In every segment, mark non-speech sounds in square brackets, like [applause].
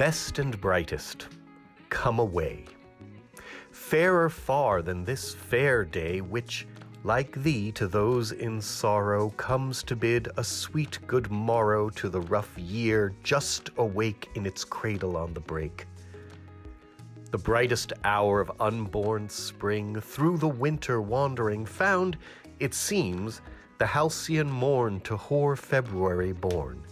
best and brightest, come away. Fairer far than this fair day, which, like thee, to those in sorrow, comes to bid a sweet good morrow to the rough year just awake in its cradle on the break. The brightest hour of unborn spring, through the winter wandering, found, it seems, the halcyon morn to hoar February born.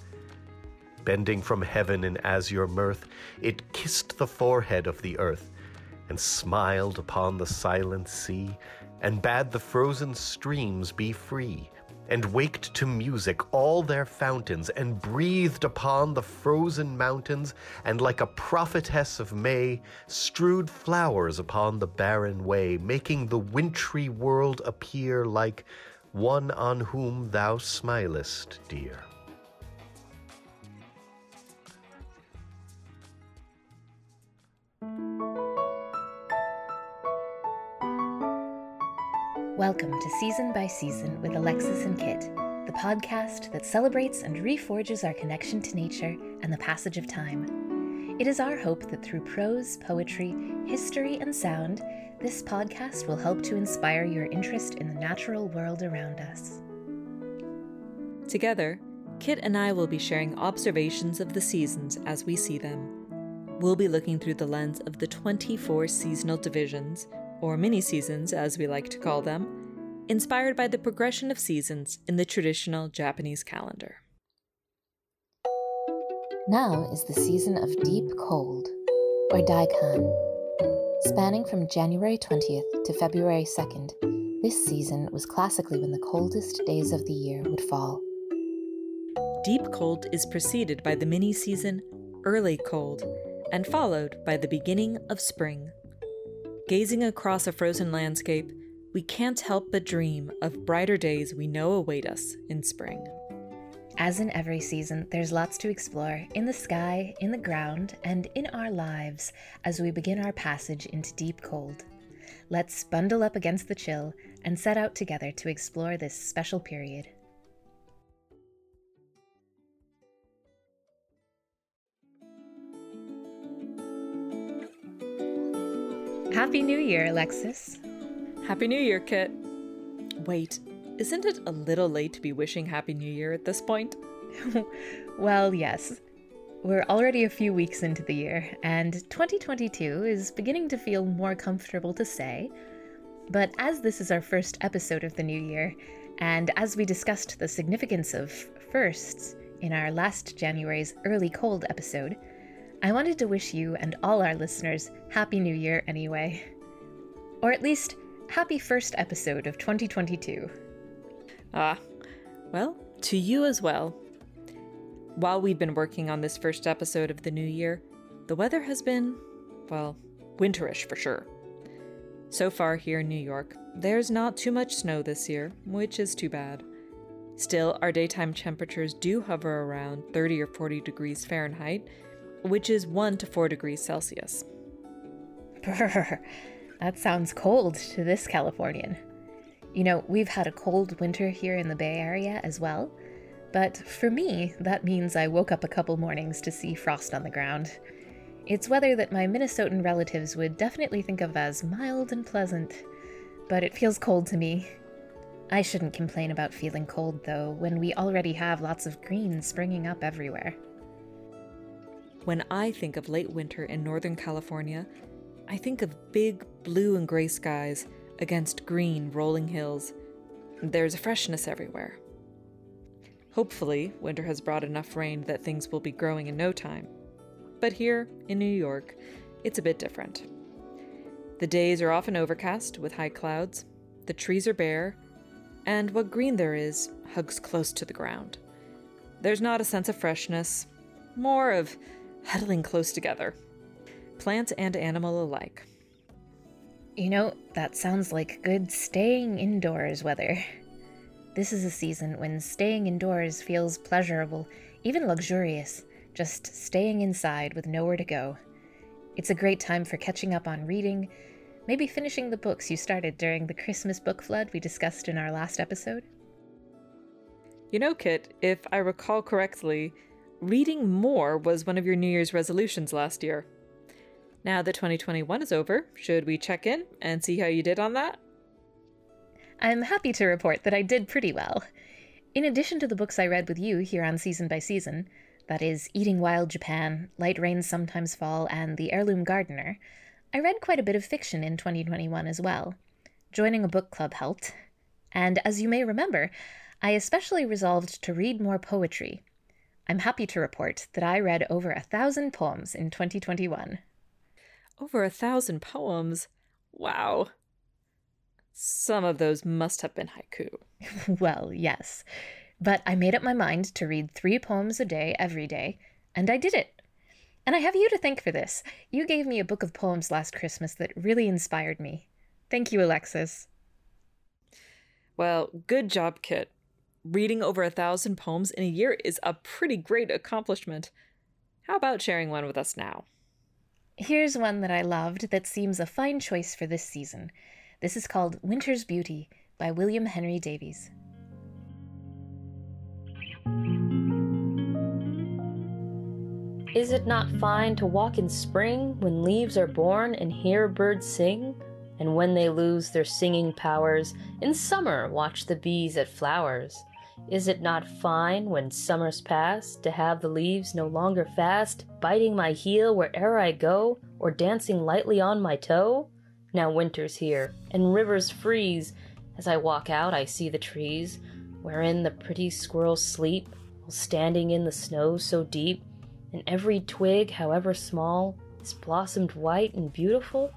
Bending from heaven in azure mirth, it kissed the forehead of the earth, and smiled upon the silent sea, and bade the frozen streams be free, and waked to music all their fountains, and breathed upon the frozen mountains, and like a prophetess of May, strewed flowers upon the barren way, making the wintry world appear like one on whom thou smilest, dear. Welcome to Season by Season with Alexis and Kit, the podcast that celebrates and reforges our connection to nature and the passage of time. It is our hope that through prose, poetry, history, and sound, this podcast will help to inspire your interest in the natural world around us. Together, Kit and I will be sharing observations of the seasons as we see them. We'll be looking through the lens of the 24 seasonal divisions, or mini seasons as we like to call them, inspired by the progression of seasons in the traditional Japanese calendar. Now is the season of deep cold, or Daikan. Spanning from January 20th to February 2nd, this season was classically when the coldest days of the year would fall. Deep cold is preceded by the mini season, early cold, and followed by the beginning of spring. Gazing across a frozen landscape, we can't help but dream of brighter days we know await us in spring. As in every season, there's lots to explore in the sky, in the ground, and in our lives as we begin our passage into deep cold. Let's bundle up against the chill and set out together to explore this special period. Happy New Year, Alexis. Happy New Year, Kit. Wait, isn't it a little late to be wishing Happy New Year at this point? [laughs] [laughs] well, yes. We're already a few weeks into the year, and 2022 is beginning to feel more comfortable to say. But as this is our first episode of the new year, and as we discussed the significance of firsts in our last January's early cold episode, I wanted to wish you and all our listeners Happy New Year anyway. Or at least, happy first episode of 2022. Ah, well, to you as well. While we've been working on this first episode of the new year, the weather has been, well, winterish for sure. So far here in New York, there's not too much snow this year, which is too bad. Still, our daytime temperatures do hover around 30 or 40 degrees Fahrenheit, which is 1 to 4 degrees Celsius. [laughs] Brr, that sounds cold to this Californian. You know, we've had a cold winter here in the Bay Area as well, but for me, that means I woke up a couple mornings to see frost on the ground. It's weather that my Minnesotan relatives would definitely think of as mild and pleasant, but it feels cold to me. I shouldn't complain about feeling cold, though, when we already have lots of green springing up everywhere. When I think of late winter in Northern California, I think of big blue and gray skies against green rolling hills. There's a freshness everywhere. Hopefully, winter has brought enough rain that things will be growing in no time. But here, in New York, it's a bit different. The days are often overcast with high clouds, the trees are bare, and what green there is hugs close to the ground. There's not a sense of freshness, more of huddling close together, plant and animal alike. You know, that sounds like good staying indoors weather. This is a season when staying indoors feels pleasurable, even luxurious, just staying inside with nowhere to go. It's a great time for catching up on reading, maybe finishing the books you started during the Christmas book flood we discussed in our last episode. You know, Kit, if I recall correctly, reading more was one of your New Year's resolutions last year. Now that 2021 is over, should we check in and see how you did on that? I'm happy to report that I did pretty well. In addition to the books I read with you here on Season by Season, that is, Eating Wild Japan, Light Rains Sometimes Fall, and The Heirloom Gardener, I read quite a bit of fiction in 2021 as well. Joining a book club helped. And as you may remember, I especially resolved to read more poetry. I'm happy to report that I read over a thousand poems in 2021. Over a thousand poems? Wow. Some of those must have been haiku. [laughs] well, yes. But I made up my mind to read three poems a day every day, and I did it. And I have you to thank for this. You gave me a book of poems last Christmas that really inspired me. Thank you, Alexis. Well, good job, Kit. Reading over a thousand poems in a year is a pretty great accomplishment. How about sharing one with us now? Here's one that I loved that seems a fine choice for this season. This is called Winter's Beauty by William Henry Davies. Is it not fine to walk in spring when leaves are born and hear birds sing? And when they lose their singing powers, in summer watch the bees at flowers. Is it not fine when summer's past to have the leaves no longer fast, biting my heel where'er I go, or dancing lightly on my toe? Now winter's here, and rivers freeze. As I walk out, I see the trees, wherein the pretty squirrels sleep, while standing in the snow so deep, and every twig, however small, is blossomed white and beautiful.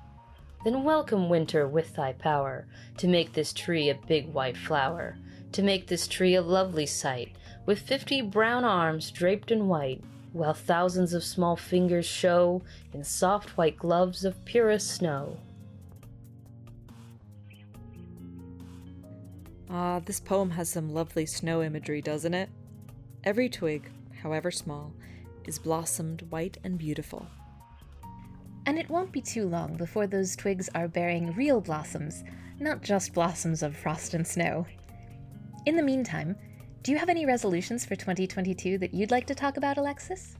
Then welcome winter with thy power to make this tree a big white flower, to make this tree a lovely sight, with fifty brown arms draped in white, while thousands of small fingers show in soft white gloves of purest snow. Ah, this poem has some lovely snow imagery, doesn't it? Every twig, however small, is blossomed white and beautiful. And it won't be too long before those twigs are bearing real blossoms, not just blossoms of frost and snow. In the meantime, do you have any resolutions for 2022 that you'd like to talk about, Alexis?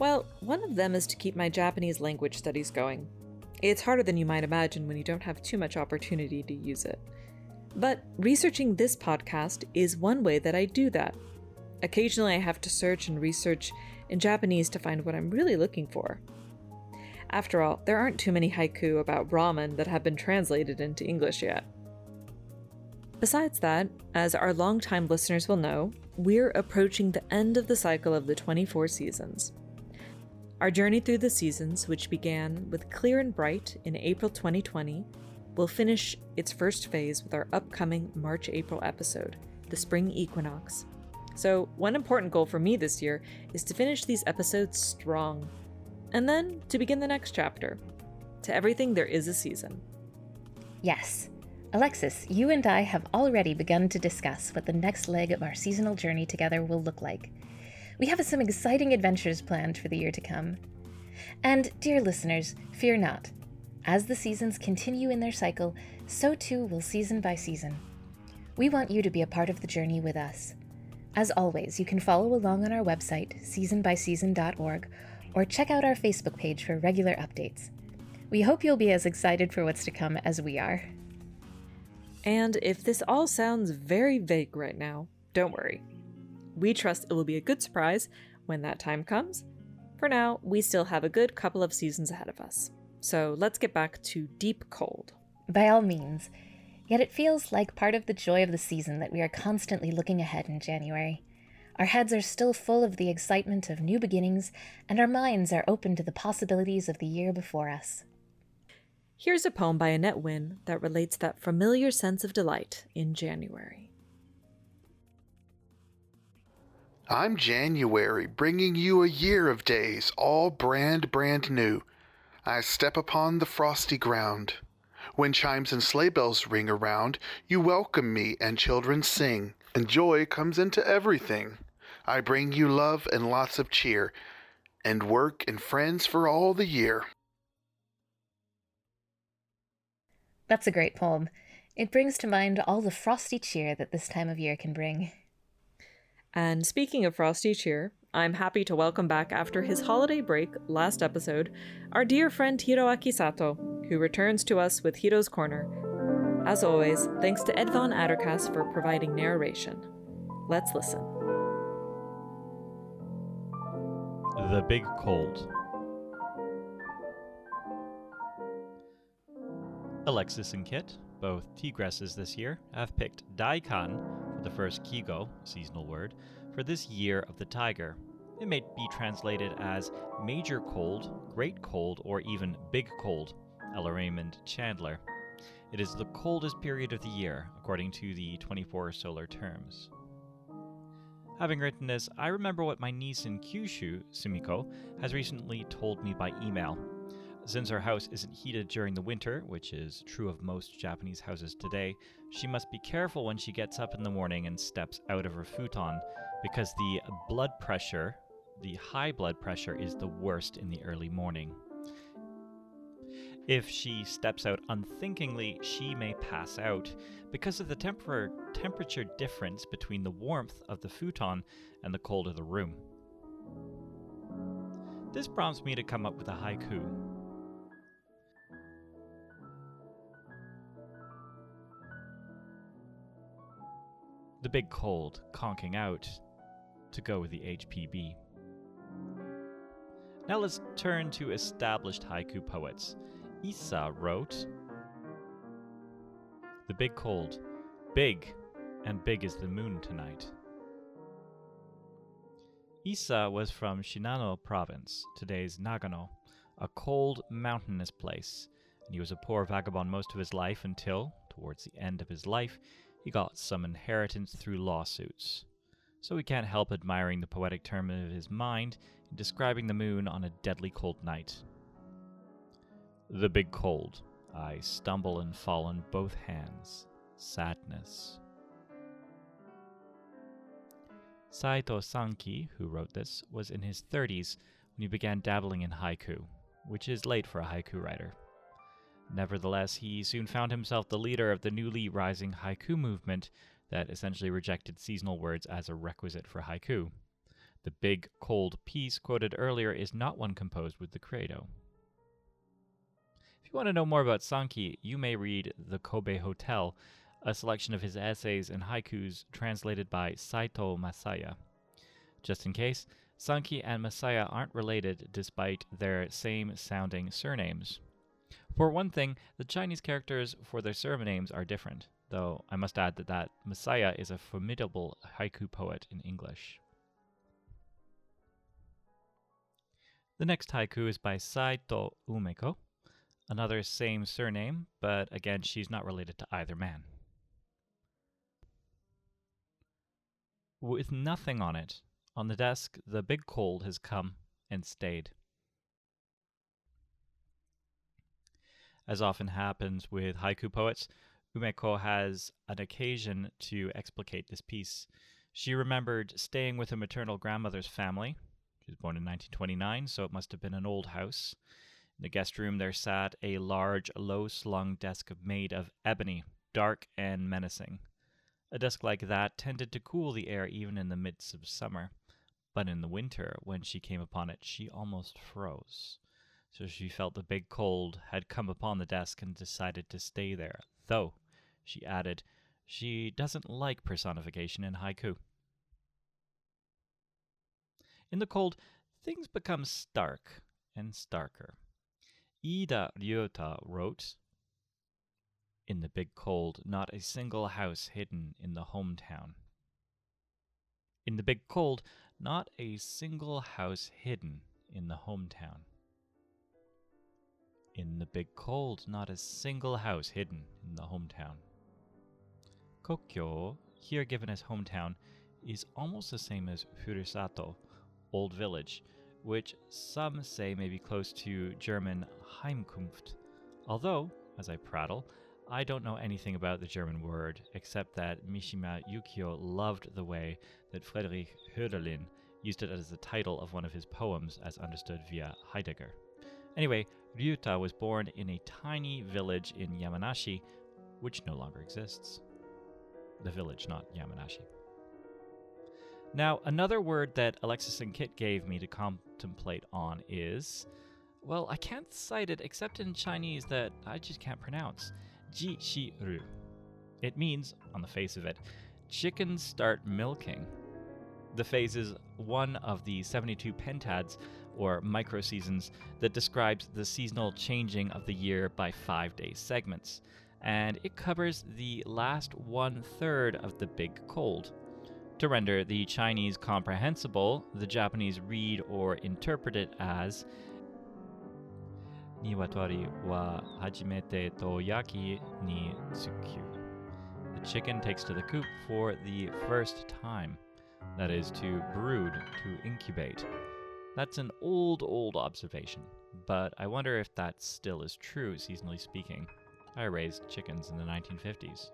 Well, one of them is to keep my Japanese language studies going. It's harder than you might imagine when you don't have too much opportunity to use it. But researching this podcast is one way that I do that. Occasionally, I have to search and research in Japanese to find what I'm really looking for. After all, there aren't too many haiku about ramen that have been translated into English yet. Besides that, as our longtime listeners will know, we're approaching the end of the cycle of the 24 seasons. Our journey through the seasons, which began with Clear and Bright in April 2020, will finish its first phase with our upcoming March April episode, the Spring Equinox. So, one important goal for me this year is to finish these episodes strong, and then to begin the next chapter. To everything, there is a season. Yes. Alexis, you and I have already begun to discuss what the next leg of our seasonal journey together will look like. We have some exciting adventures planned for the year to come. And, dear listeners, fear not. As the seasons continue in their cycle, so too will season by season. We want you to be a part of the journey with us. As always, you can follow along on our website, seasonbyseason.org, or check out our Facebook page for regular updates. We hope you'll be as excited for what's to come as we are. And if this all sounds very vague right now, don't worry. We trust it will be a good surprise when that time comes. For now, we still have a good couple of seasons ahead of us. So let's get back to Deep Cold. By all means. Yet it feels like part of the joy of the season that we are constantly looking ahead in January. Our heads are still full of the excitement of new beginnings, and our minds are open to the possibilities of the year before us. Here's a poem by Annette Wynne that relates that familiar sense of delight in January. I'm January, bringing you a year of days, all brand, brand new. I step upon the frosty ground. When chimes and sleigh bells ring around, you welcome me and children sing, and joy comes into everything. I bring you love and lots of cheer, and work and friends for all the year. That's a great poem. It brings to mind all the frosty cheer that this time of year can bring. And speaking of frosty cheer, I'm happy to welcome back after his holiday break last episode our dear friend Hiroaki Sato, who returns to us with Hiro's Corner. As always, thanks to Ed Von Addercast for providing narration. Let's listen. The Big Cold. Alexis and Kit, both Tigresses this year, have picked Daikan for the first Kigo, seasonal word, for this year of the tiger. It may be translated as major cold, great cold, or even big cold, Ella Raymond Chandler. It is the coldest period of the year, according to the 24 solar terms. Having written this, I remember what my niece in Kyushu, Sumiko, has recently told me by email. Since her house isn't heated during the winter, which is true of most Japanese houses today, she must be careful when she gets up in the morning and steps out of her futon, because the blood pressure, the high blood pressure, is the worst in the early morning. If she steps out unthinkingly, she may pass out because of the temper- temperature difference between the warmth of the futon and the cold of the room. This prompts me to come up with a haiku. The big cold conking out to go with the HPB. Now let's turn to established haiku poets. Issa wrote The Big Cold, big, and big is the moon tonight. Issa was from Shinano province, today's Nagano, a cold, mountainous place, and he was a poor vagabond most of his life until, towards the end of his life, he got some inheritance through lawsuits. So we can't help admiring the poetic turn of his mind in describing the moon on a deadly cold night. The big cold. I stumble and fall on both hands. Sadness. Saito Sanki, who wrote this, was in his 30s when he began dabbling in haiku, which is late for a haiku writer. Nevertheless, he soon found himself the leader of the newly rising haiku movement that essentially rejected seasonal words as a requisite for haiku. The big, cold piece quoted earlier is not one composed with the credo. If you want to know more about Sanki, you may read The Kobe Hotel, a selection of his essays and haikus translated by Saito Masaya. Just in case, Sanki and Masaya aren't related despite their same sounding surnames. For one thing, the Chinese characters for their surnames are different, though I must add that, that Masaya is a formidable haiku poet in English. The next haiku is by Saito Umeko, another same surname, but again, she's not related to either man. With nothing on it, on the desk, the big cold has come and stayed. As often happens with haiku poets, Umeko has an occasion to explicate this piece. She remembered staying with her maternal grandmother's family. She was born in 1929, so it must have been an old house. In the guest room, there sat a large, low slung desk made of ebony, dark and menacing. A desk like that tended to cool the air even in the midst of summer, but in the winter, when she came upon it, she almost froze. So she felt the big cold had come upon the desk and decided to stay there, though, she added, she doesn't like personification in haiku. In the cold, things become stark and starker. Iida Ryuta wrote, In the big cold, not a single house hidden in the hometown. In the big cold, not a single house hidden in the hometown. In the big cold, not a single house hidden in the hometown. Kokyo, here given as hometown, is almost the same as Furusato, old village, which some say may be close to German Heimkunft. Although, as I prattle, I don't know anything about the German word, except that Mishima Yukio loved the way that Friedrich Hölderlin used it as the title of one of his poems as understood via Heidegger. Anyway, Ryuta was born in a tiny village in Yamanashi, which no longer exists. The village, not Yamanashi. Now, another word that Alexis and Kit gave me to contemplate on is, well, I can't cite it except in Chinese that I just can't pronounce. Ji Shi Ru. It means, on the face of it, chickens start milking. The phase is one of the 72 pentads, or microseasons, that describes the seasonal changing of the year by five day segments, and it covers the last one third of the big cold. To render the Chinese comprehensible, the Japanese read or interpret it as Niwatori wa hajimete to yaki ni tsukyu. The chicken takes to the coop for the first time. That is, to brood, to incubate. That's an old, old observation, but I wonder if that still is true, seasonally speaking. I raised chickens in the 1950s.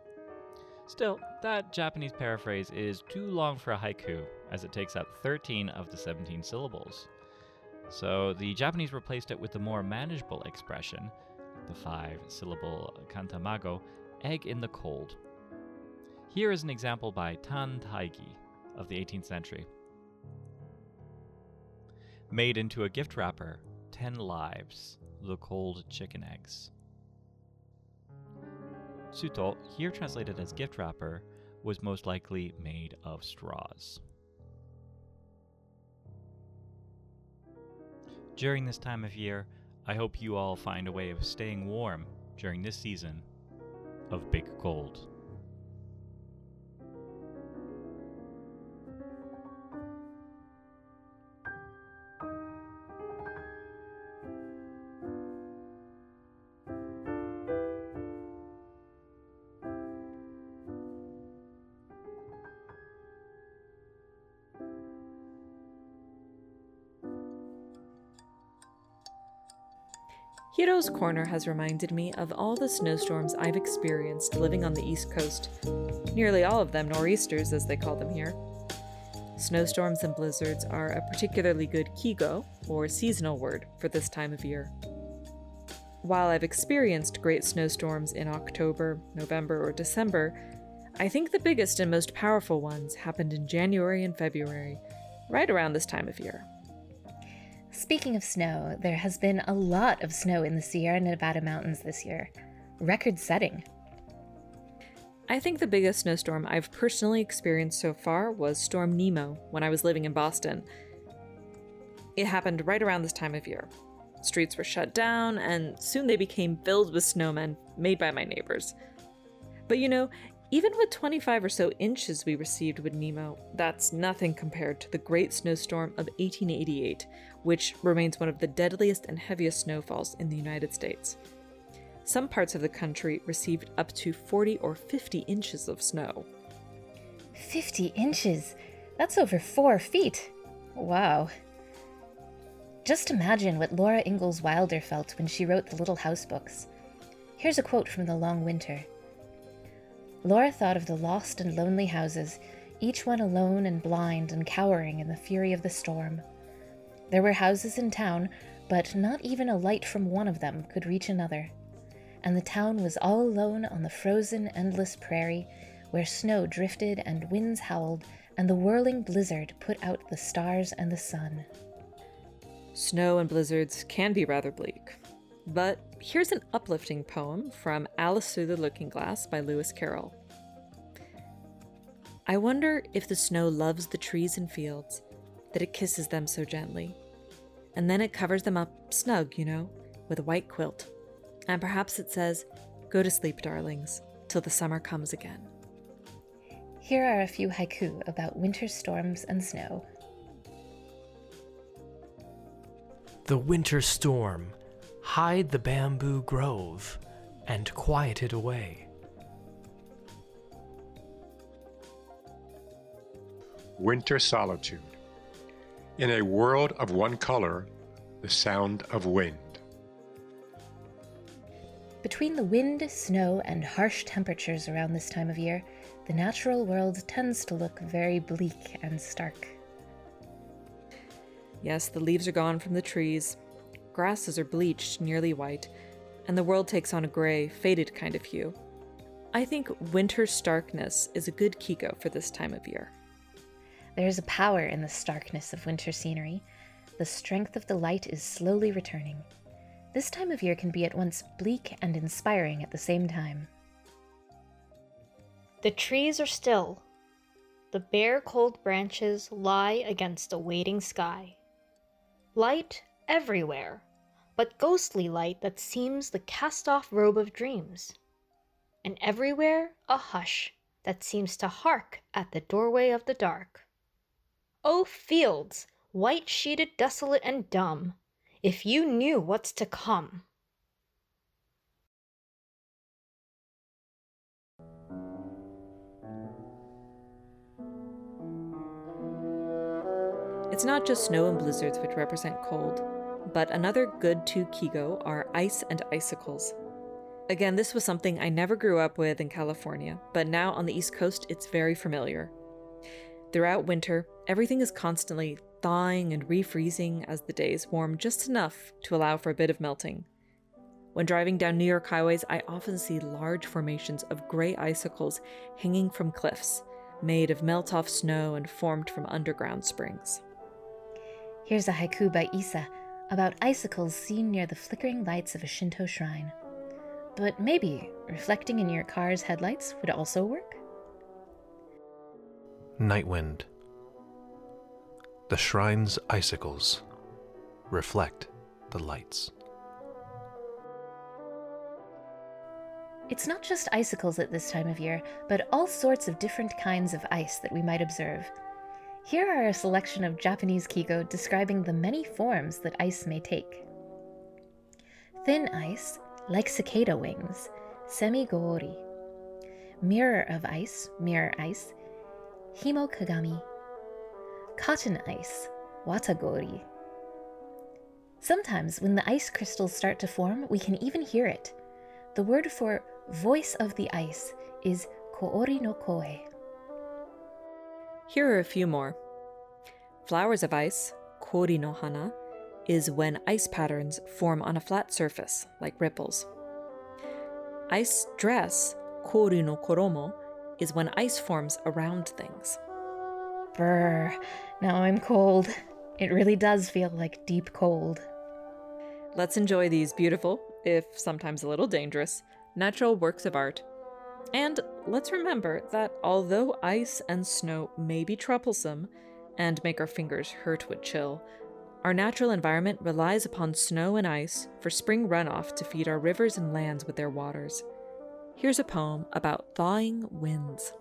Still, that Japanese paraphrase is too long for a haiku, as it takes up 13 of the 17 syllables. So the Japanese replaced it with the more manageable expression, the five syllable kantamago, egg in the cold. Here is an example by Tan Taigi of the 18th century. Made into a gift wrapper, 10 lives, the cold chicken eggs. Suto, here translated as gift wrapper, was most likely made of straws. During this time of year, I hope you all find a way of staying warm during this season of big cold. Hiro's Corner has reminded me of all the snowstorms I've experienced living on the East Coast. Nearly all of them nor'easters, as they call them here. Snowstorms and blizzards are a particularly good kigo, or seasonal word, for this time of year. While I've experienced great snowstorms in October, November, or December, I think the biggest and most powerful ones happened in January and February, right around this time of year. Speaking of snow, there has been a lot of snow in the Sierra Nevada mountains this year. Record setting. I think the biggest snowstorm I've personally experienced so far was Storm Nemo when I was living in Boston. It happened right around this time of year. Streets were shut down, and soon they became filled with snowmen made by my neighbors. But you know, even with 25 or so inches we received with Nemo, that's nothing compared to the Great Snowstorm of 1888, which remains one of the deadliest and heaviest snowfalls in the United States. Some parts of the country received up to 40 or 50 inches of snow. 50 inches? That's over four feet. Wow. Just imagine what Laura Ingalls Wilder felt when she wrote the Little House books. Here's a quote from The Long Winter Laura thought of the lost and lonely houses, each one alone and blind and cowering in the fury of the storm. There were houses in town, but not even a light from one of them could reach another. And the town was all alone on the frozen, endless prairie, where snow drifted and winds howled, and the whirling blizzard put out the stars and the sun. Snow and blizzards can be rather bleak. But here's an uplifting poem from Alice Through the Looking Glass by Lewis Carroll. I wonder if the snow loves the trees and fields, that it kisses them so gently and then it covers them up snug, you know, with a white quilt. And perhaps it says, Go to sleep, darlings, till the summer comes again. Here are a few haiku about winter storms and snow. The winter storm, hide the bamboo grove, and quiet it away. Winter solitude. In a world of one color, the sound of wind. Between the wind, snow, and harsh temperatures around this time of year, the natural world tends to look very bleak and stark. Yes, the leaves are gone from the trees, grasses are bleached nearly white, and the world takes on a gray, faded kind of hue. I think winter starkness is a good kigo for this time of year. There is a power in the starkness of winter scenery. The strength of the light is slowly returning. This time of year can be at once bleak and inspiring at the same time. The trees are still. The bare, cold branches lie against a waiting sky. Light everywhere, but ghostly light that seems the cast off robe of dreams. And everywhere a hush that seems to hark at the doorway of the dark. O fields, white sheeted, desolate, and dumb, if you knew what's to come! It's not just snow and blizzards which represent cold, but another good two kigo are ice and icicles. Again, this was something I never grew up with in California, but now on the East Coast it's very familiar. Throughout winter, everything is constantly thawing and refreezing as the days warm just enough to allow for a bit of melting. When driving down New York highways, I often see large formations of gray icicles hanging from cliffs, made of melt off snow and formed from underground springs. Here's a haiku by Issa about icicles seen near the flickering lights of a Shinto shrine. But maybe reflecting in your car's headlights would also work? Night wind. The shrine's icicles reflect the lights. It's not just icicles at this time of year, but all sorts of different kinds of ice that we might observe. Here are a selection of Japanese kigo describing the many forms that ice may take. Thin ice, like cicada wings, semigori. Mirror of ice, mirror ice, himokagami. Cotton ice, watagori. Sometimes, when the ice crystals start to form, we can even hear it. The word for voice of the ice is koori no koe. Here are a few more. Flowers of ice, kori no hana, is when ice patterns form on a flat surface, like ripples. Ice dress, kori no koromo, is when ice forms around things. Brr, now I'm cold. It really does feel like deep cold. Let's enjoy these beautiful, if sometimes a little dangerous, natural works of art. And let's remember that although ice and snow may be troublesome and make our fingers hurt with chill, our natural environment relies upon snow and ice for spring runoff to feed our rivers and lands with their waters. Here's a poem about thawing winds.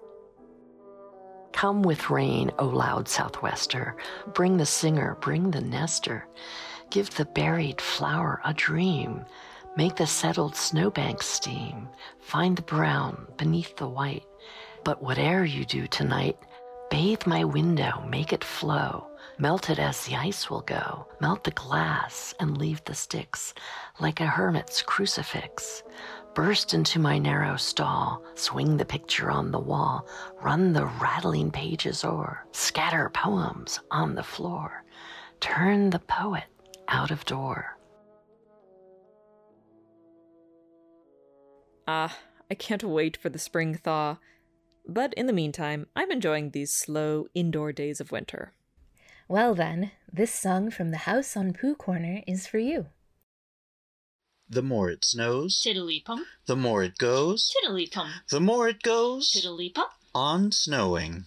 Come with rain, O loud southwester. Bring the singer, bring the nester. Give the buried flower a dream. Make the settled snowbank steam. Find the brown beneath the white. But whate'er you do tonight, bathe my window, make it flow. Melt it as the ice will go. Melt the glass and leave the sticks like a hermit's crucifix. Burst into my narrow stall, swing the picture on the wall, run the rattling pages o'er, scatter poems on the floor, turn the poet out of door. Ah, I can't wait for the spring thaw. But in the meantime, I'm enjoying these slow indoor days of winter. Well, then, this song from the house on Pooh Corner is for you. The more it snows, Tiddly-pum, the more it goes, tiddly-pum, the more it goes tiddly-pum, on snowing.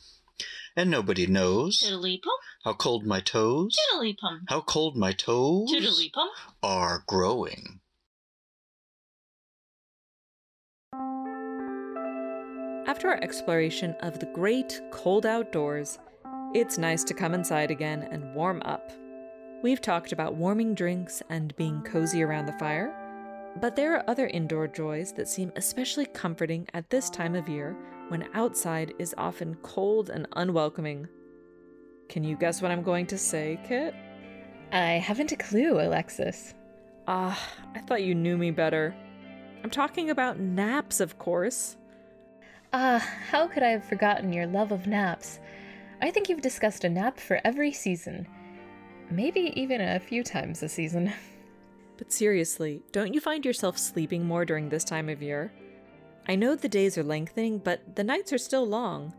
And nobody knows tiddly-pum, how cold my toes, tiddly-pum, how cold my toes tiddly-pum. are growing. After our exploration of the great cold outdoors, it's nice to come inside again and warm up. We've talked about warming drinks and being cozy around the fire, but there are other indoor joys that seem especially comforting at this time of year when outside is often cold and unwelcoming. Can you guess what I'm going to say, Kit? I haven't a clue, Alexis. Ah, I thought you knew me better. I'm talking about naps, of course. Ah, how could I have forgotten your love of naps? I think you've discussed a nap for every season. Maybe even a few times a season. [laughs] But seriously, don't you find yourself sleeping more during this time of year? I know the days are lengthening, but the nights are still long.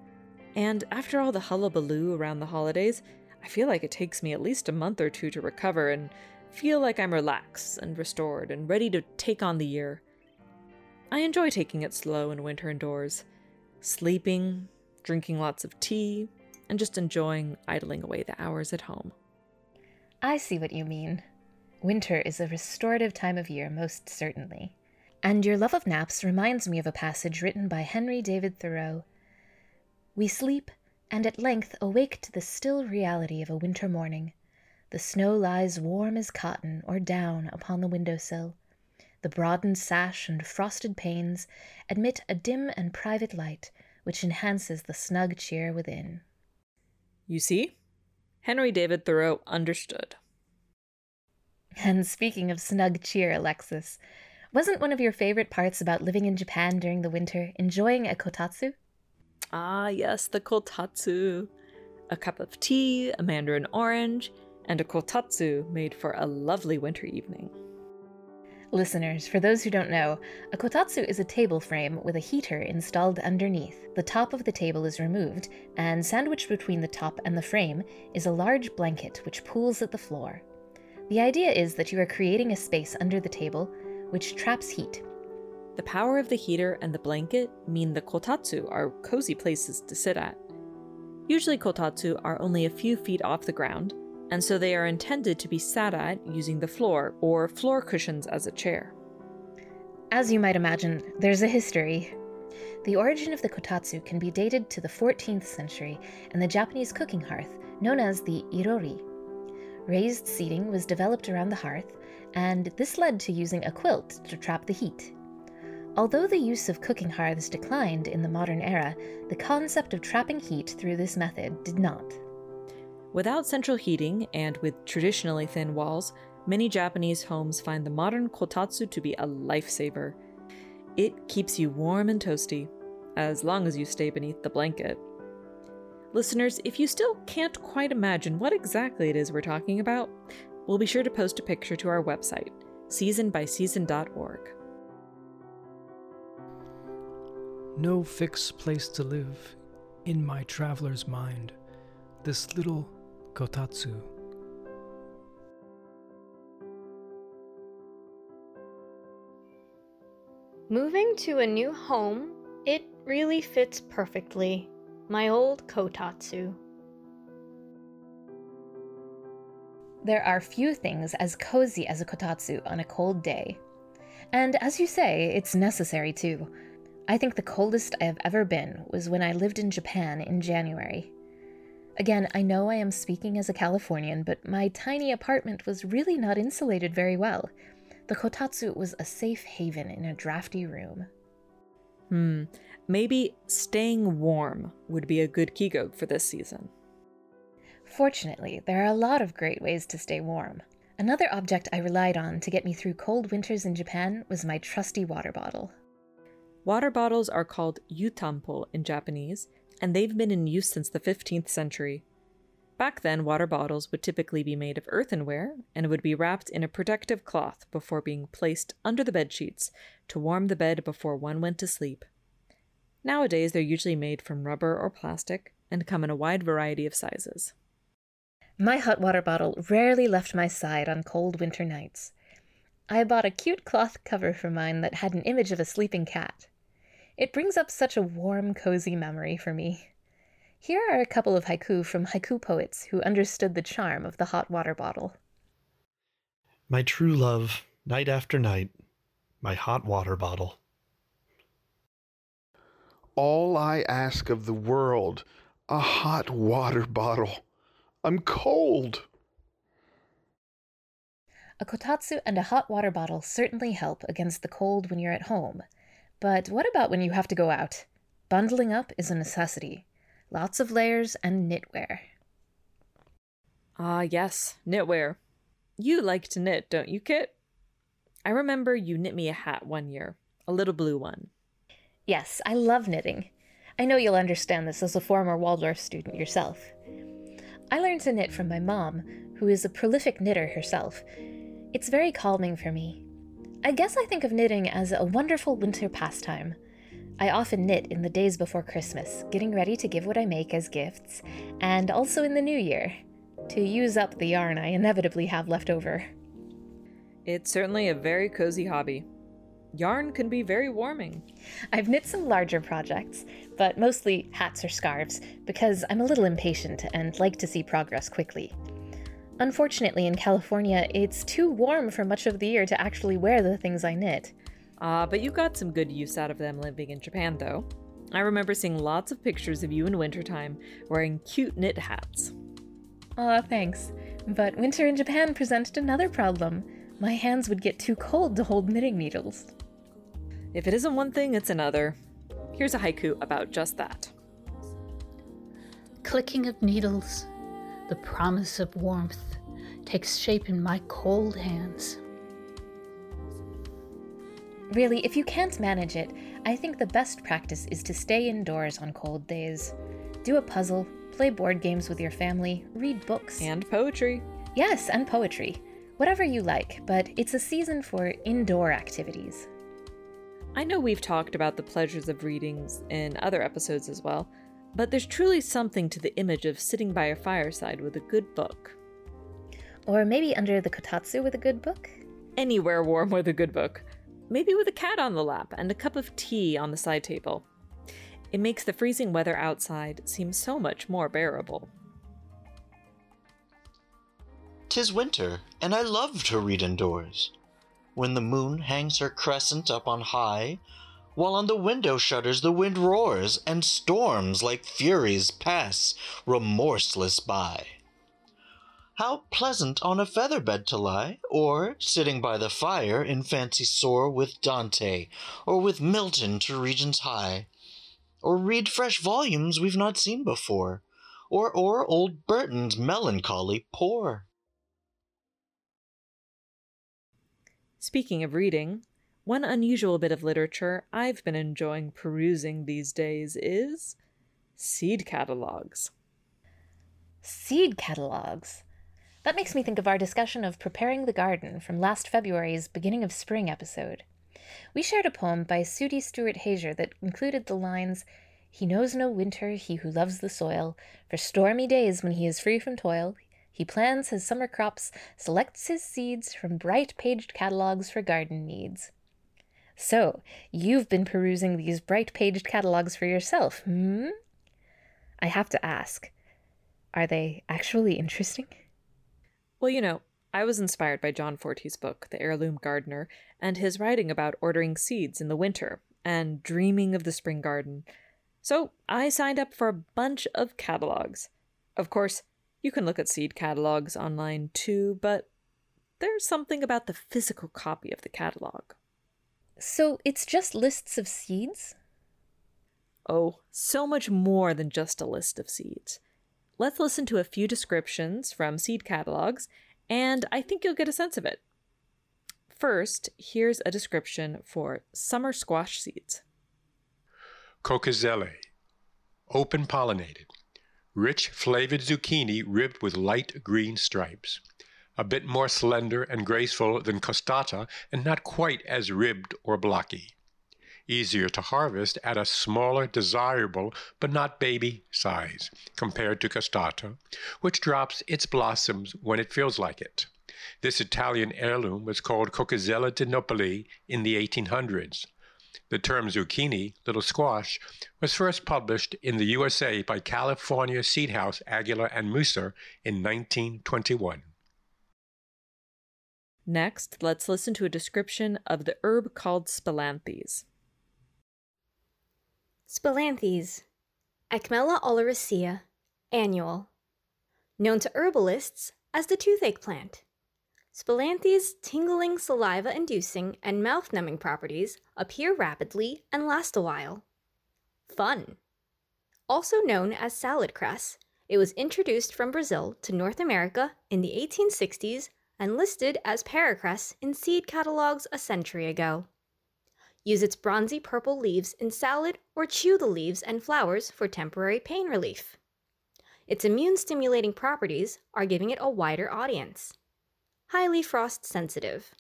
And after all the hullabaloo around the holidays, I feel like it takes me at least a month or two to recover and feel like I'm relaxed and restored and ready to take on the year. I enjoy taking it slow in winter indoors, sleeping, drinking lots of tea, and just enjoying idling away the hours at home. I see what you mean. Winter is a restorative time of year, most certainly. And your love of naps reminds me of a passage written by Henry David Thoreau. We sleep, and at length awake to the still reality of a winter morning. The snow lies warm as cotton or down upon the window sill. The broadened sash and frosted panes admit a dim and private light which enhances the snug cheer within. You see? Henry David Thoreau understood. And speaking of snug cheer, Alexis, wasn't one of your favorite parts about living in Japan during the winter enjoying a kotatsu? Ah, yes, the kotatsu. A cup of tea, a mandarin orange, and a kotatsu made for a lovely winter evening. Listeners, for those who don't know, a kotatsu is a table frame with a heater installed underneath. The top of the table is removed, and sandwiched between the top and the frame is a large blanket which pools at the floor. The idea is that you are creating a space under the table which traps heat. The power of the heater and the blanket mean the kotatsu are cozy places to sit at. Usually, kotatsu are only a few feet off the ground, and so they are intended to be sat at using the floor or floor cushions as a chair. As you might imagine, there's a history. The origin of the kotatsu can be dated to the 14th century and the Japanese cooking hearth, known as the irori. Raised seating was developed around the hearth, and this led to using a quilt to trap the heat. Although the use of cooking hearths declined in the modern era, the concept of trapping heat through this method did not. Without central heating and with traditionally thin walls, many Japanese homes find the modern kotatsu to be a lifesaver. It keeps you warm and toasty, as long as you stay beneath the blanket. Listeners, if you still can't quite imagine what exactly it is we're talking about, we'll be sure to post a picture to our website, seasonbyseason.org. No fixed place to live in my traveler's mind. This little kotatsu. Moving to a new home, it really fits perfectly. My old kotatsu. There are few things as cozy as a kotatsu on a cold day. And as you say, it's necessary too. I think the coldest I have ever been was when I lived in Japan in January. Again, I know I am speaking as a Californian, but my tiny apartment was really not insulated very well. The kotatsu was a safe haven in a drafty room. Hmm, maybe staying warm would be a good kigo for this season. Fortunately, there are a lot of great ways to stay warm. Another object I relied on to get me through cold winters in Japan was my trusty water bottle. Water bottles are called yutanpo in Japanese, and they've been in use since the 15th century. Back then, water bottles would typically be made of earthenware and would be wrapped in a protective cloth before being placed under the bed sheets to warm the bed before one went to sleep. Nowadays, they're usually made from rubber or plastic and come in a wide variety of sizes. My hot water bottle rarely left my side on cold winter nights. I bought a cute cloth cover for mine that had an image of a sleeping cat. It brings up such a warm, cozy memory for me. Here are a couple of haiku from haiku poets who understood the charm of the hot water bottle. My true love, night after night, my hot water bottle. All I ask of the world, a hot water bottle. I'm cold. A kotatsu and a hot water bottle certainly help against the cold when you're at home. But what about when you have to go out? Bundling up is a necessity. Lots of layers and knitwear. Ah, yes, knitwear. You like to knit, don't you, Kit? I remember you knit me a hat one year, a little blue one. Yes, I love knitting. I know you'll understand this as a former Waldorf student yourself. I learned to knit from my mom, who is a prolific knitter herself. It's very calming for me. I guess I think of knitting as a wonderful winter pastime. I often knit in the days before Christmas, getting ready to give what I make as gifts, and also in the new year, to use up the yarn I inevitably have left over. It's certainly a very cozy hobby. Yarn can be very warming. I've knit some larger projects, but mostly hats or scarves, because I'm a little impatient and like to see progress quickly. Unfortunately, in California, it's too warm for much of the year to actually wear the things I knit. Ah, uh, but you got some good use out of them living in Japan, though. I remember seeing lots of pictures of you in wintertime wearing cute knit hats. Aw, thanks. But winter in Japan presented another problem. My hands would get too cold to hold knitting needles. If it isn't one thing, it's another. Here's a haiku about just that. Clicking of needles, the promise of warmth takes shape in my cold hands. Really, if you can't manage it, I think the best practice is to stay indoors on cold days. Do a puzzle, play board games with your family, read books. And poetry. Yes, and poetry. Whatever you like, but it's a season for indoor activities. I know we've talked about the pleasures of readings in other episodes as well, but there's truly something to the image of sitting by a fireside with a good book. Or maybe under the kotatsu with a good book? Anywhere warm with a good book. Maybe with a cat on the lap and a cup of tea on the side table. It makes the freezing weather outside seem so much more bearable. Tis winter, and I love to read indoors. When the moon hangs her crescent up on high, while on the window shutters the wind roars, and storms like furies pass remorseless by. How pleasant on a feather bed to lie, or sitting by the fire in fancy soar with Dante, or with Milton to regions high, or read fresh volumes we've not seen before, or o'er old Burton's melancholy pore. Speaking of reading, one unusual bit of literature I've been enjoying perusing these days is seed catalogs. Seed catalogs? That makes me think of our discussion of preparing the garden from last February's beginning of spring episode. We shared a poem by Sudie Stewart Hazier that included the lines He knows no winter, he who loves the soil. For stormy days when he is free from toil, he plans his summer crops, selects his seeds from bright paged catalogs for garden needs. So, you've been perusing these bright paged catalogs for yourself, hmm? I have to ask are they actually interesting? Well, you know, I was inspired by John Forti's book, The Heirloom Gardener, and his writing about ordering seeds in the winter and dreaming of the spring garden. So I signed up for a bunch of catalogs. Of course, you can look at seed catalogs online too, but there's something about the physical copy of the catalog. So it's just lists of seeds? Oh, so much more than just a list of seeds. Let's listen to a few descriptions from seed catalogs, and I think you'll get a sense of it. First, here's a description for summer squash seeds. Cocozelle, open pollinated, rich flavored zucchini ribbed with light green stripes. A bit more slender and graceful than costata, and not quite as ribbed or blocky easier to harvest at a smaller desirable but not baby size compared to costata, which drops its blossoms when it feels like it. This Italian heirloom was called Cocozella di Napoli in the 1800s. The term zucchini, little squash, was first published in the USA by California Seed House Aggeler and Musser in 1921. Next, let's listen to a description of the herb called spilanthes. Spilanthes, Acmella oleracea, annual. Known to herbalists as the toothache plant. Spilanthes' tingling, saliva inducing, and mouth numbing properties appear rapidly and last a while. Fun. Also known as salad cress, it was introduced from Brazil to North America in the 1860s and listed as paracress in seed catalogs a century ago. Use its bronzy purple leaves in salad or chew the leaves and flowers for temporary pain relief. Its immune stimulating properties are giving it a wider audience. Highly frost sensitive.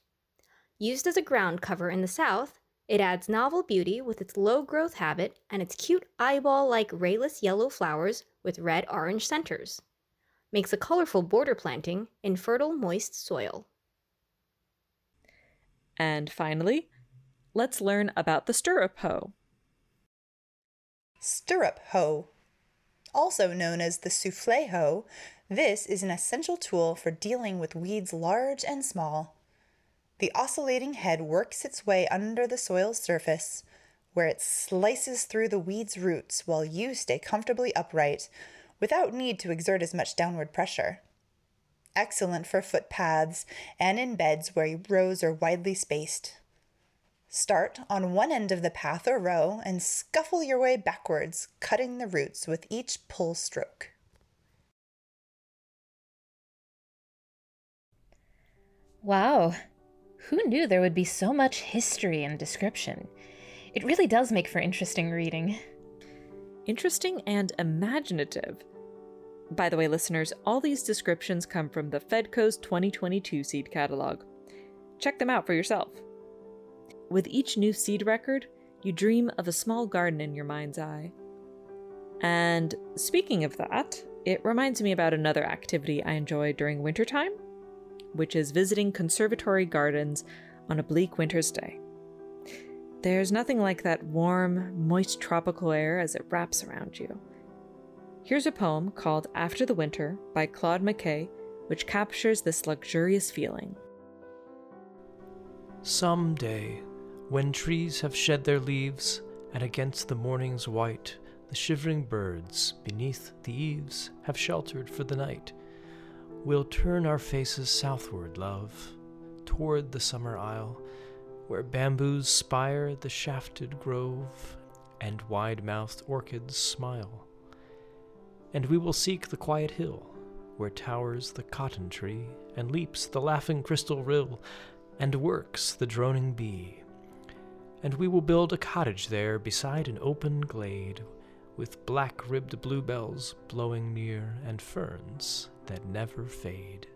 Used as a ground cover in the south, It adds novel beauty with its low growth habit and its cute eyeball like rayless yellow flowers with red orange centers. Makes a colorful border planting in fertile, moist soil. And finally, let's learn about the stirrup hoe. Stirrup hoe. Also known as the scuffle hoe, this is an essential tool for dealing with weeds large and small. The oscillating head works its way under the soil's surface, where it slices through the weed's roots while you stay comfortably upright without need to exert as much downward pressure. Excellent for footpaths and in beds where rows are widely spaced. Start on one end of the path or row and scuffle your way backwards, cutting the roots with each pull stroke. Wow, who knew there would be so much history and description? It really does make for interesting reading. Interesting and imaginative. By the way, listeners, all these descriptions come from the Fedco's 2022 seed catalog. Check them out for yourself. With each new seed record, you dream of a small garden in your mind's eye. And speaking of that, it reminds me about another activity I enjoy during wintertime, which is visiting conservatory gardens on a bleak winter's day. There's nothing like that warm, moist tropical air as it wraps around you. Here's a poem called After the Winter by Claude McKay, which captures this luxurious feeling. Some day, when trees have shed their leaves, and against the morning's white, the shivering birds beneath the eaves have sheltered for the night, we'll turn our faces southward, love, toward the summer isle, where bamboos spire the shafted grove, and wide mouthed orchids smile. And we will seek the quiet hill, where towers the cotton tree, and leaps the laughing crystal rill, and works the droning bee. And we will build a cottage there beside an open glade, with black ribbed bluebells blowing near, and ferns that never fade.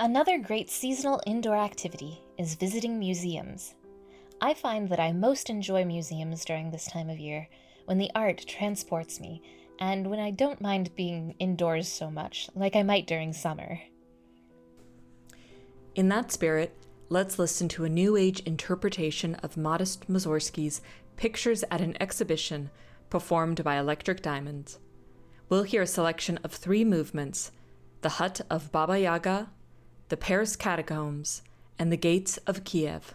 Another great seasonal indoor activity is visiting museums. I find that I most enjoy museums during this time of year, when the art transports me, and when I don't mind being indoors so much, like I might during summer. In that spirit, let's listen to a New Age interpretation of Modest Mussorgsky's Pictures at an Exhibition, performed by Electric Diamonds. We'll hear a selection of three movements the Hut of Baba Yaga, the Paris Catacombs, and the Gates of Kiev.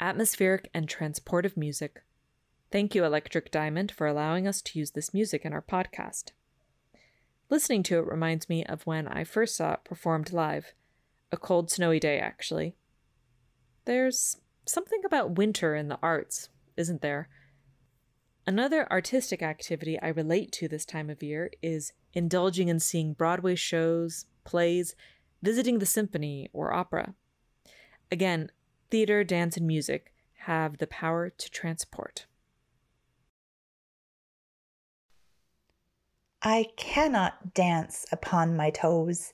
Atmospheric and transportive music. Thank you, Electric Diamond, for allowing us to use this music in our podcast. Listening to it reminds me of when I first saw it performed live. A cold, snowy day, actually. There's something about winter in the arts, isn't there? Another artistic activity I relate to this time of year is indulging in seeing Broadway shows, plays, visiting the symphony or opera. Again, theater, dance, and music have the power to transport. I cannot dance upon my toes.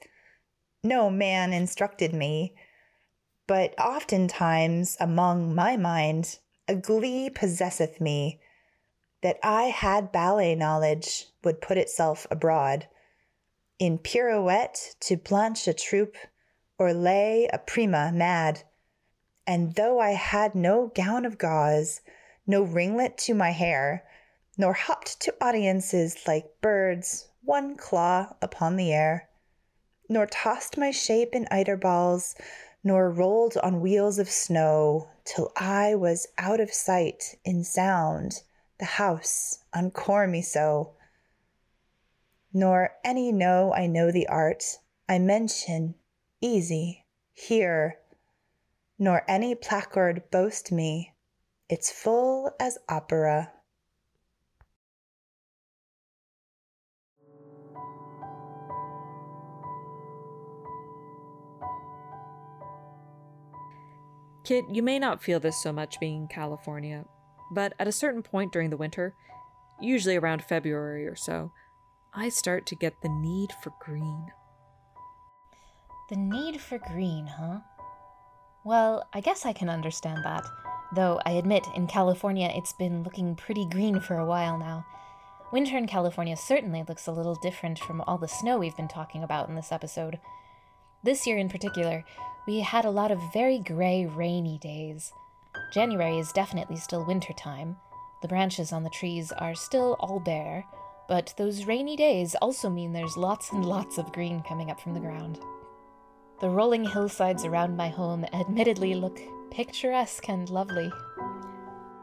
No man instructed me, but oftentimes among my mind a glee possesseth me that I had ballet knowledge would put itself abroad. In pirouette to blanch a troupe, or lay a prima mad. And though I had no gown of gauze, no ringlet to my hair, nor hopped to audiences like birds, one claw upon the air, nor tossed my shape in eider balls, nor rolled on wheels of snow, till I was out of sight in sound, the house uncore me so. Nor any know I know the art I mention, easy, here, nor any placard boast me, it's full as opera. Kit, you may not feel this so much being in California, but at a certain point during the winter, usually around February or so, I start to get the need for green. The need for green, huh? Well, I guess I can understand that, though I admit in California it's been looking pretty green for a while now. Winter in California certainly looks a little different from all the snow we've been talking about in this episode. This year in particular, we had a lot of very gray, rainy days. January is definitely still winter time. The branches on the trees are still all bare, but those rainy days also mean there's lots and lots of green coming up from the ground. The rolling hillsides around my home admittedly look picturesque and lovely.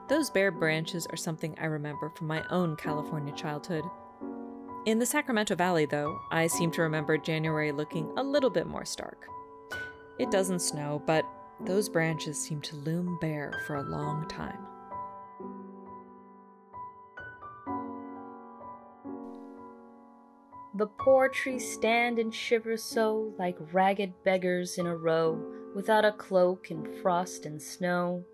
Those bare branches are something I remember from my own California childhood. In the Sacramento Valley, though, I seem to remember January looking a little bit more stark. It doesn't snow, but those branches seem to loom bare for a long time. The poor trees stand and shiver so, like ragged beggars in a row, without a cloak in frost and snow.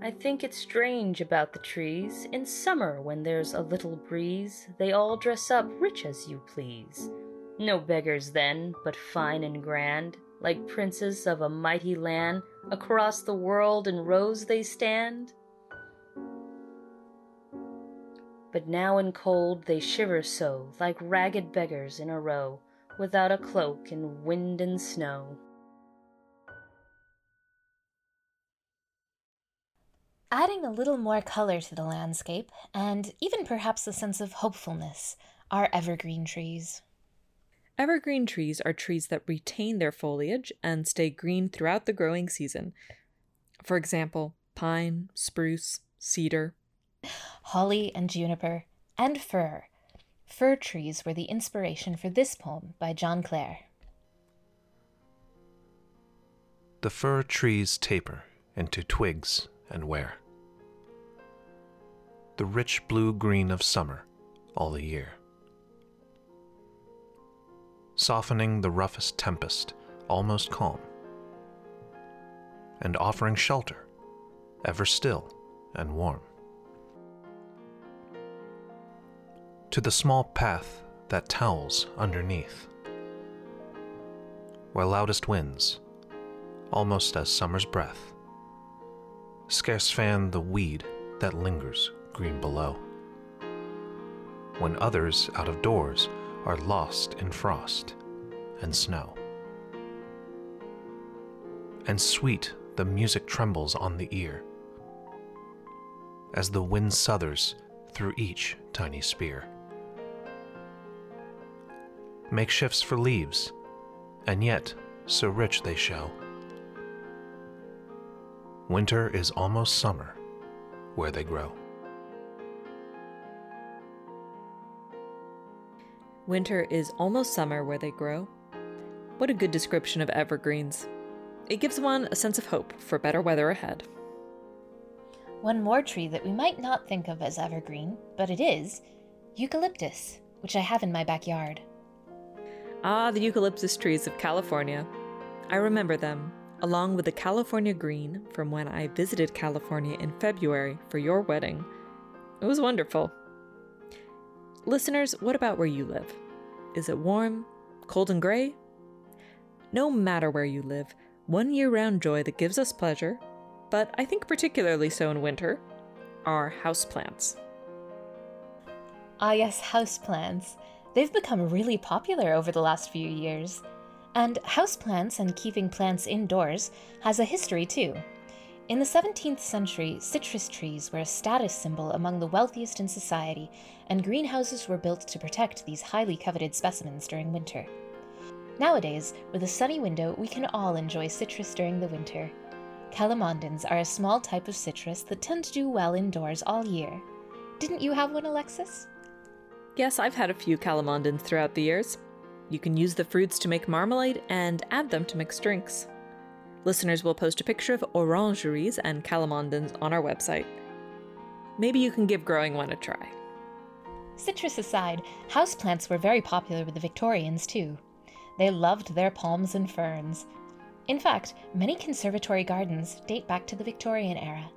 I think it's strange about the trees. In summer, when there's a little breeze, they all dress up rich as you please. No beggars then, but fine and grand, like princes of a mighty land, across the world in rows they stand. But now in cold they shiver so, like ragged beggars in a row, without a cloak in wind and snow. Adding a little more color to the landscape, and even perhaps a sense of hopefulness, are evergreen trees. Evergreen trees are trees that retain their foliage and stay green throughout the growing season. For example, pine, spruce, cedar, holly, and juniper, and fir. Fir trees were the inspiration for this poem by John Clare. The fir trees taper into twigs and wear. The rich blue green of summer all the year softening the roughest tempest almost calm, and offering shelter ever still and warm. To the small path that towels underneath, where loudest winds, almost as summer's breath, scarce fan the weed that lingers green below. When others out of doors are lost in frost and snow. And sweet the music trembles on the ear as the wind southers through each tiny spear. Makeshifts for leaves, and yet so rich they show, Winter is almost summer where they grow. Winter is almost summer where they grow. What a good description of evergreens. It gives one a sense of hope for better weather ahead. One more tree that we might not think of as evergreen, but it is eucalyptus, which I have in my backyard. Ah, the eucalyptus trees of California. I remember them, along with the California green from when I visited California in February for your wedding. It was wonderful. Listeners, what about where you live? Is it warm, cold, and gray? No matter where you live, one year round joy that gives us pleasure, but I think particularly so in winter, are houseplants. Ah, yes, houseplants. They've become really popular over the last few years. And houseplants and keeping plants indoors has a history too. In the 17th century, citrus trees were a status symbol among the wealthiest in society, and greenhouses were built to protect these highly coveted specimens during winter. Nowadays, with a sunny window, we can all enjoy citrus during the winter. Calamondins are a small type of citrus that tend to do well indoors all year. Didn't you have one, Alexis? Yes, I've had a few calamondins throughout the years. You can use the fruits to make marmalade and add them to mix drinks. Listeners will post a picture of orangeries and calamondins on our website. Maybe you can give growing one a try. Citrus aside, houseplants were very popular with the Victorians too. They loved their palms and ferns. In fact, many conservatory gardens date back to the Victorian era.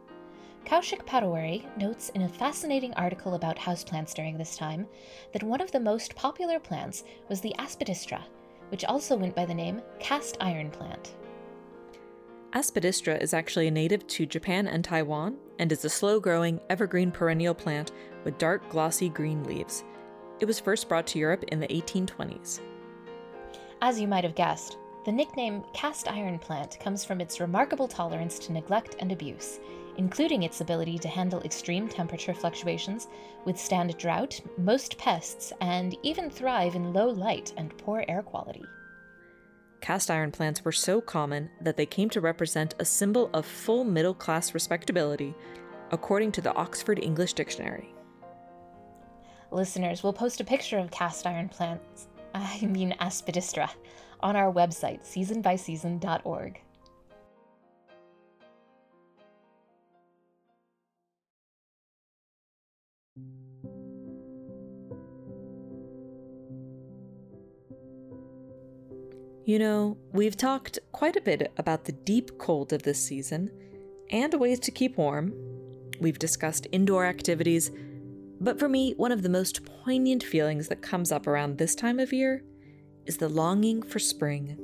Kaushik Patowary notes in a fascinating article about houseplants during this time that one of the most popular plants was the aspidistra, which also went by the name cast iron plant. Aspidistra is actually a native to Japan and Taiwan and is a slow growing, evergreen perennial plant with dark, glossy green leaves. It was first brought to Europe in the 1820s. As you might have guessed, the nickname cast iron plant comes from its remarkable tolerance to neglect and abuse, including its ability to handle extreme temperature fluctuations, withstand drought, most pests, and even thrive in low light and poor air quality. Cast iron plants were so common that they came to represent a symbol of full middle class respectability, according to the Oxford English Dictionary. Listeners, we'll post a picture of cast iron plants, [laughs] I mean aspidistra, on our website, seasonbyseason.org. You know, we've talked quite a bit about the deep cold of this season and ways to keep warm. We've discussed indoor activities, but for me, one of the most poignant feelings that comes up around this time of year is the longing for spring.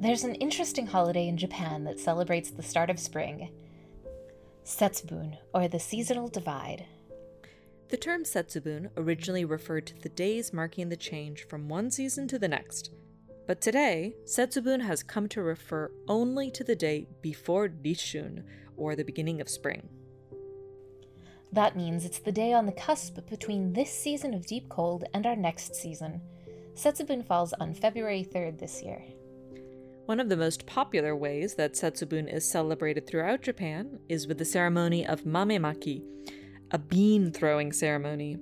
There's an interesting holiday in Japan that celebrates the start of spring Setsubun, or the seasonal divide. The term Setsubun originally referred to the days marking the change from one season to the next. But today, Setsubun has come to refer only to the day before Risshun, or the beginning of spring. That means it's the day on the cusp between this season of deep cold and our next season. Setsubun falls on February 3rd this year. One of the most popular ways that Setsubun is celebrated throughout Japan is with the ceremony of mamemaki, a bean throwing ceremony.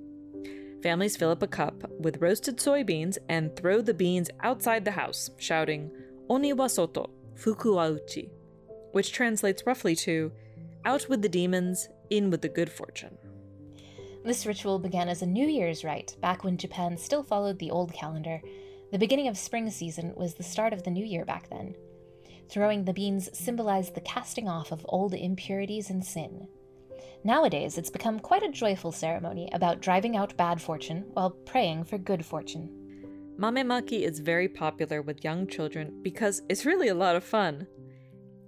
Families fill up a cup with roasted soybeans and throw the beans outside the house, shouting, Oni wa soto, fuku wa uchi, which translates roughly to, Out with the demons, in with the good fortune. This ritual began as a New Year's rite back when Japan still followed the old calendar. The beginning of spring season was the start of the new year back then. Throwing the beans symbolized the casting off of old impurities and sin. Nowadays, it's become quite a joyful ceremony about driving out bad fortune while praying for good fortune. Mamemaki is very popular with young children because it's really a lot of fun.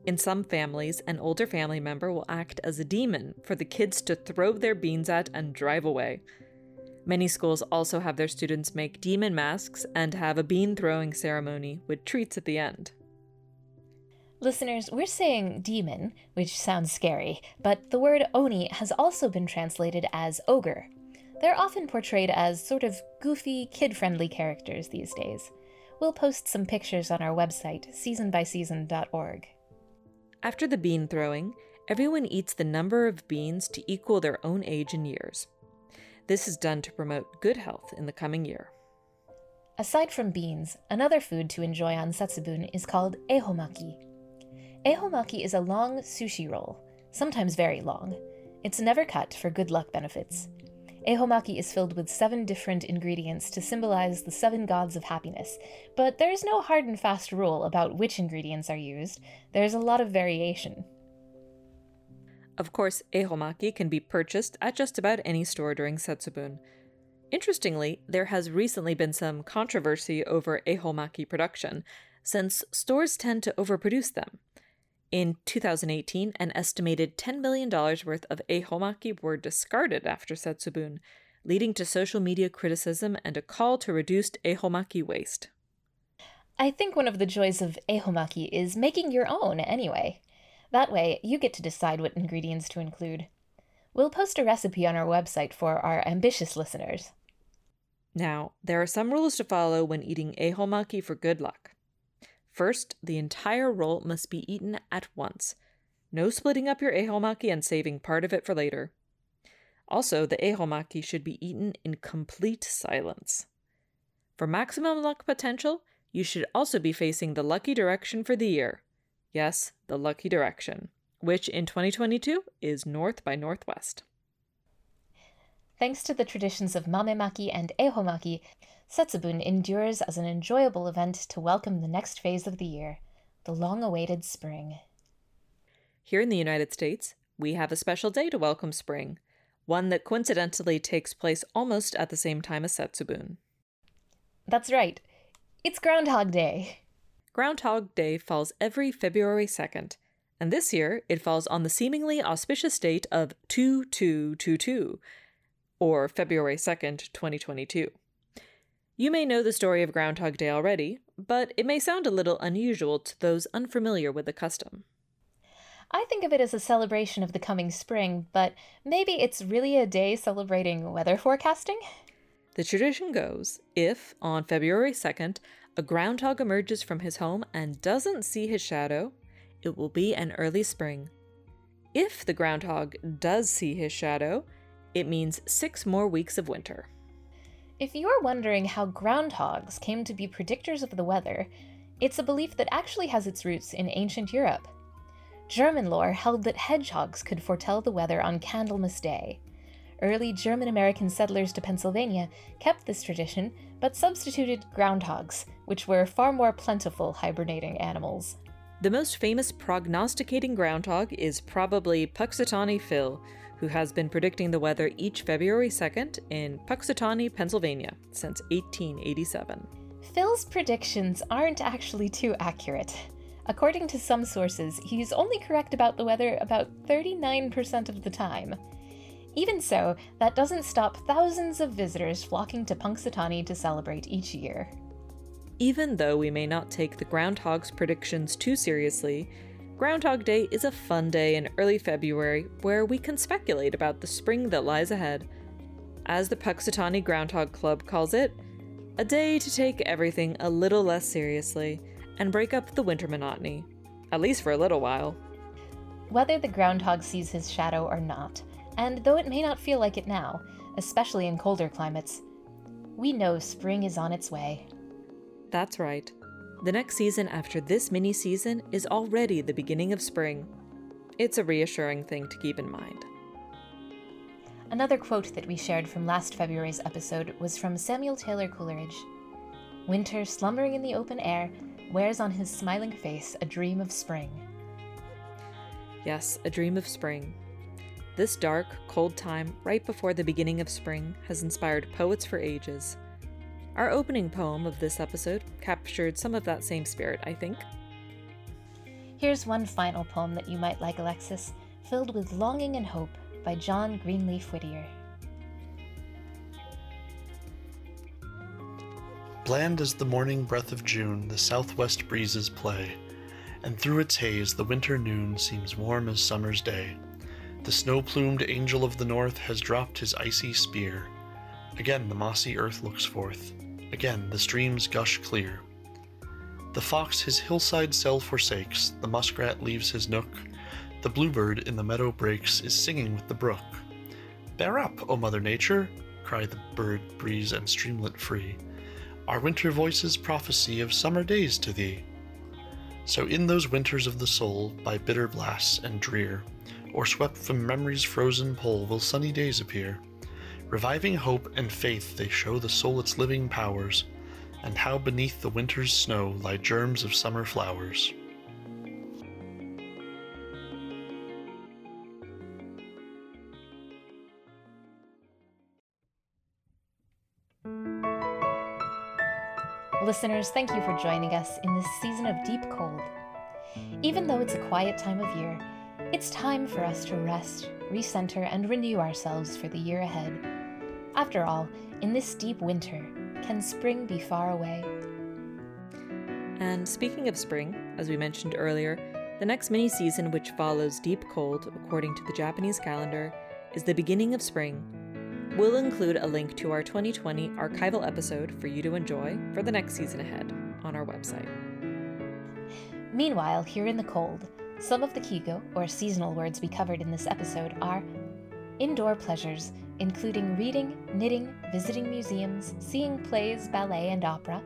In some families, an older family member will act as a demon for the kids to throw their beans at and drive away. Many schools also have their students make demon masks and have a bean throwing ceremony with treats at the end. Listeners, we're saying demon, which sounds scary, but the word oni has also been translated as ogre. They're often portrayed as sort of goofy, kid friendly characters these days. We'll post some pictures on our website, seasonbyseason.org. After the bean throwing, everyone eats the number of beans to equal their own age in years. This is done to promote good health in the coming year. Aside from beans, another food to enjoy on Setsubun is called ehomaki. Ehomaki is a long sushi roll, sometimes very long. It's never cut for good luck benefits. Ehomaki is filled with seven different ingredients to symbolize the seven gods of happiness, but there's no hard and fast rule about which ingredients are used. There's a lot of variation. Of course, ehomaki can be purchased at just about any store during Setsubun. Interestingly, there has recently been some controversy over ehomaki production, since stores tend to overproduce them. In 2018, an estimated $10 million worth of ehomaki were discarded after Setsubun, leading to social media criticism and a call to reduced ehomaki waste. I think one of the joys of ehomaki is making your own anyway. That way, you get to decide what ingredients to include. We'll post a recipe on our website for our ambitious listeners. Now, there are some rules to follow when eating ehomaki for good luck. First, the entire roll must be eaten at once. No splitting up your ehomaki and saving part of it for later. Also, the ehomaki should be eaten in complete silence. For maximum luck potential, you should also be facing the lucky direction for the year. Yes, the lucky direction, which in 2022 is north by northwest. Thanks to the traditions of mamemaki and ehomaki, Setsubun endures as an enjoyable event to welcome the next phase of the year, the long awaited spring. Here in the United States, we have a special day to welcome spring, one that coincidentally takes place almost at the same time as Setsubun. That's right, it's Groundhog Day. Groundhog Day falls every February 2nd, and this year it falls on the seemingly auspicious date of 2222, or February 2nd, 2022. You may know the story of Groundhog Day already, but it may sound a little unusual to those unfamiliar with the custom. I think of it as a celebration of the coming spring, but maybe it's really a day celebrating weather forecasting? The tradition goes if, on February 2nd, a groundhog emerges from his home and doesn't see his shadow, it will be an early spring. If the groundhog does see his shadow, it means six more weeks of winter. If you're wondering how groundhogs came to be predictors of the weather, it's a belief that actually has its roots in ancient Europe. German lore held that hedgehogs could foretell the weather on Candlemas Day. Early German American settlers to Pennsylvania kept this tradition, but substituted groundhogs, which were far more plentiful hibernating animals. The most famous prognosticating groundhog is probably Punxsutawney Phil, who has been predicting the weather each February 2nd in Punxsutawney, Pennsylvania, since 1887. Phil's predictions aren't actually too accurate. According to some sources, he's only correct about the weather about 39% of the time. Even so, that doesn't stop thousands of visitors flocking to Punxsutawney to celebrate each year. Even though we may not take the groundhog's predictions too seriously, Groundhog Day is a fun day in early February where we can speculate about the spring that lies ahead. As the Punxsutawney Groundhog Club calls it, a day to take everything a little less seriously and break up the winter monotony, at least for a little while. Whether the groundhog sees his shadow or not, and though it may not feel like it now, especially in colder climates, we know spring is on its way. That's right. The next season after this mini season is already the beginning of spring. It's a reassuring thing to keep in mind. Another quote that we shared from last February's episode was from Samuel Taylor Coleridge Winter, slumbering in the open air, wears on his smiling face a dream of spring. Yes, a dream of spring. This dark, cold time, right before the beginning of spring, has inspired poets for ages. Our opening poem of this episode captured some of that same spirit, I think. Here's one final poem that you might like, Alexis, filled with longing and hope by John Greenleaf Whittier. Bland as the morning breath of June, the southwest breezes play, and through its haze the winter noon seems warm as summer's day. The snow plumed angel of the north has dropped his icy spear. Again the mossy earth looks forth. Again the streams gush clear. The fox his hillside cell forsakes, the muskrat leaves his nook, the bluebird in the meadow breaks is singing with the brook. Bear up, O Mother Nature, cry the bird, breeze, and streamlet free. Our winter voices prophecy of summer days to thee. So in those winters of the soul, by bitter blasts and drear, or swept from memory's frozen pole, will sunny days appear. Reviving hope and faith, they show the soul its living powers, and how beneath the winter's snow lie germs of summer flowers. Listeners, thank you for joining us in this season of deep cold. Even though it's a quiet time of year, it's time for us to rest, recenter, and renew ourselves for the year ahead. After all, in this deep winter, can spring be far away? And speaking of spring, as we mentioned earlier, the next mini season, which follows Deep Cold according to the Japanese calendar, is the beginning of spring. We'll include a link to our 2020 archival episode for you to enjoy for the next season ahead on our website. Meanwhile, here in the cold, some of the Kigo, or seasonal words we covered in this episode, are indoor pleasures, including reading, knitting, visiting museums, seeing plays, ballet, and opera,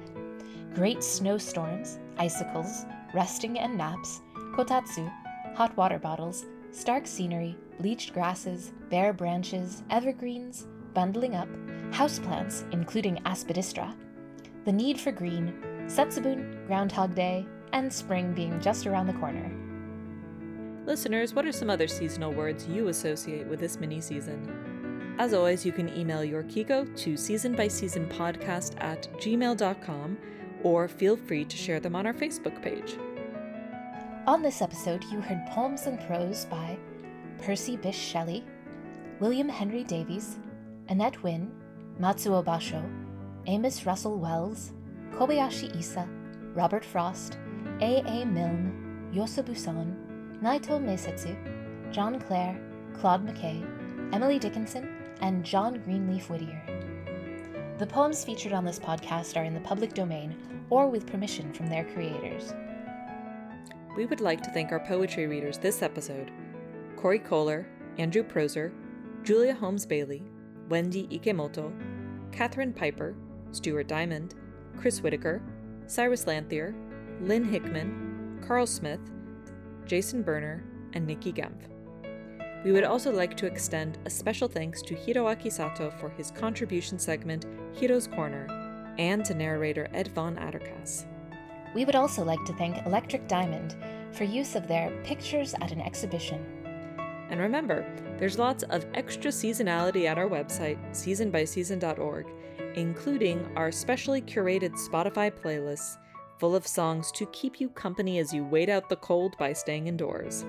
great snowstorms, icicles, resting and naps, kotatsu, hot water bottles, stark scenery, bleached grasses, bare branches, evergreens, bundling up, houseplants, including aspidistra, the need for green, Setsubun, Groundhog Day, and spring being just around the corner. Listeners, what are some other seasonal words you associate with this mini season? As always, you can email your Kigo to seasonbyseasonpodcast at gmail.com or feel free to share them on our Facebook page. On this episode, you heard poems and prose by Percy Bysshe Shelley, William Henry Davies, Annette Wynne, Matsuo Basho, Amos Russell Wells, Kobayashi Issa, Robert Frost, A. A. Milne, Yosa Buson, Naito Meisetsu, John Clare, Claude McKay, Emily Dickinson, and John Greenleaf Whittier. The poems featured on this podcast are in the public domain or with permission from their creators. We would like to thank our poetry readers this episode Corey Kohler, Andrew Proser, Julia Holmes Bailey, Wendy Ikemoto, Catherine Piper, Stuart Diamond, Chris Whitaker, Cyrus Lanthier, Lynn Hickman, Carl Smith, Jason Berner, and Nikki Gempf. We would also like to extend a special thanks to Hiroaki Sato for his contribution segment, Hiro's Corner, and to narrator Ed Von Adderkas. We would also like to thank Electric Diamond for use of their Pictures at an Exhibition. And remember, there's lots of extra seasonality at our website, seasonbyseason.org, including our specially curated Spotify playlists full of songs to keep you company as you wait out the cold by staying indoors.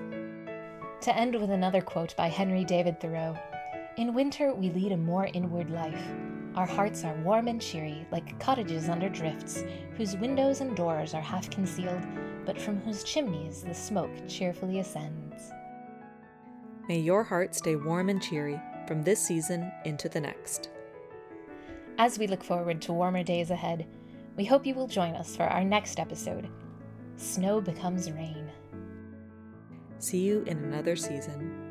To end with another quote by Henry David Thoreau In winter, we lead a more inward life. Our hearts are warm and cheery, like cottages under drifts, whose windows and doors are half concealed, but from whose chimneys the smoke cheerfully ascends. May your heart stay warm and cheery from this season into the next. As we look forward to warmer days ahead, we hope you will join us for our next episode Snow Becomes Rain. See you in another season.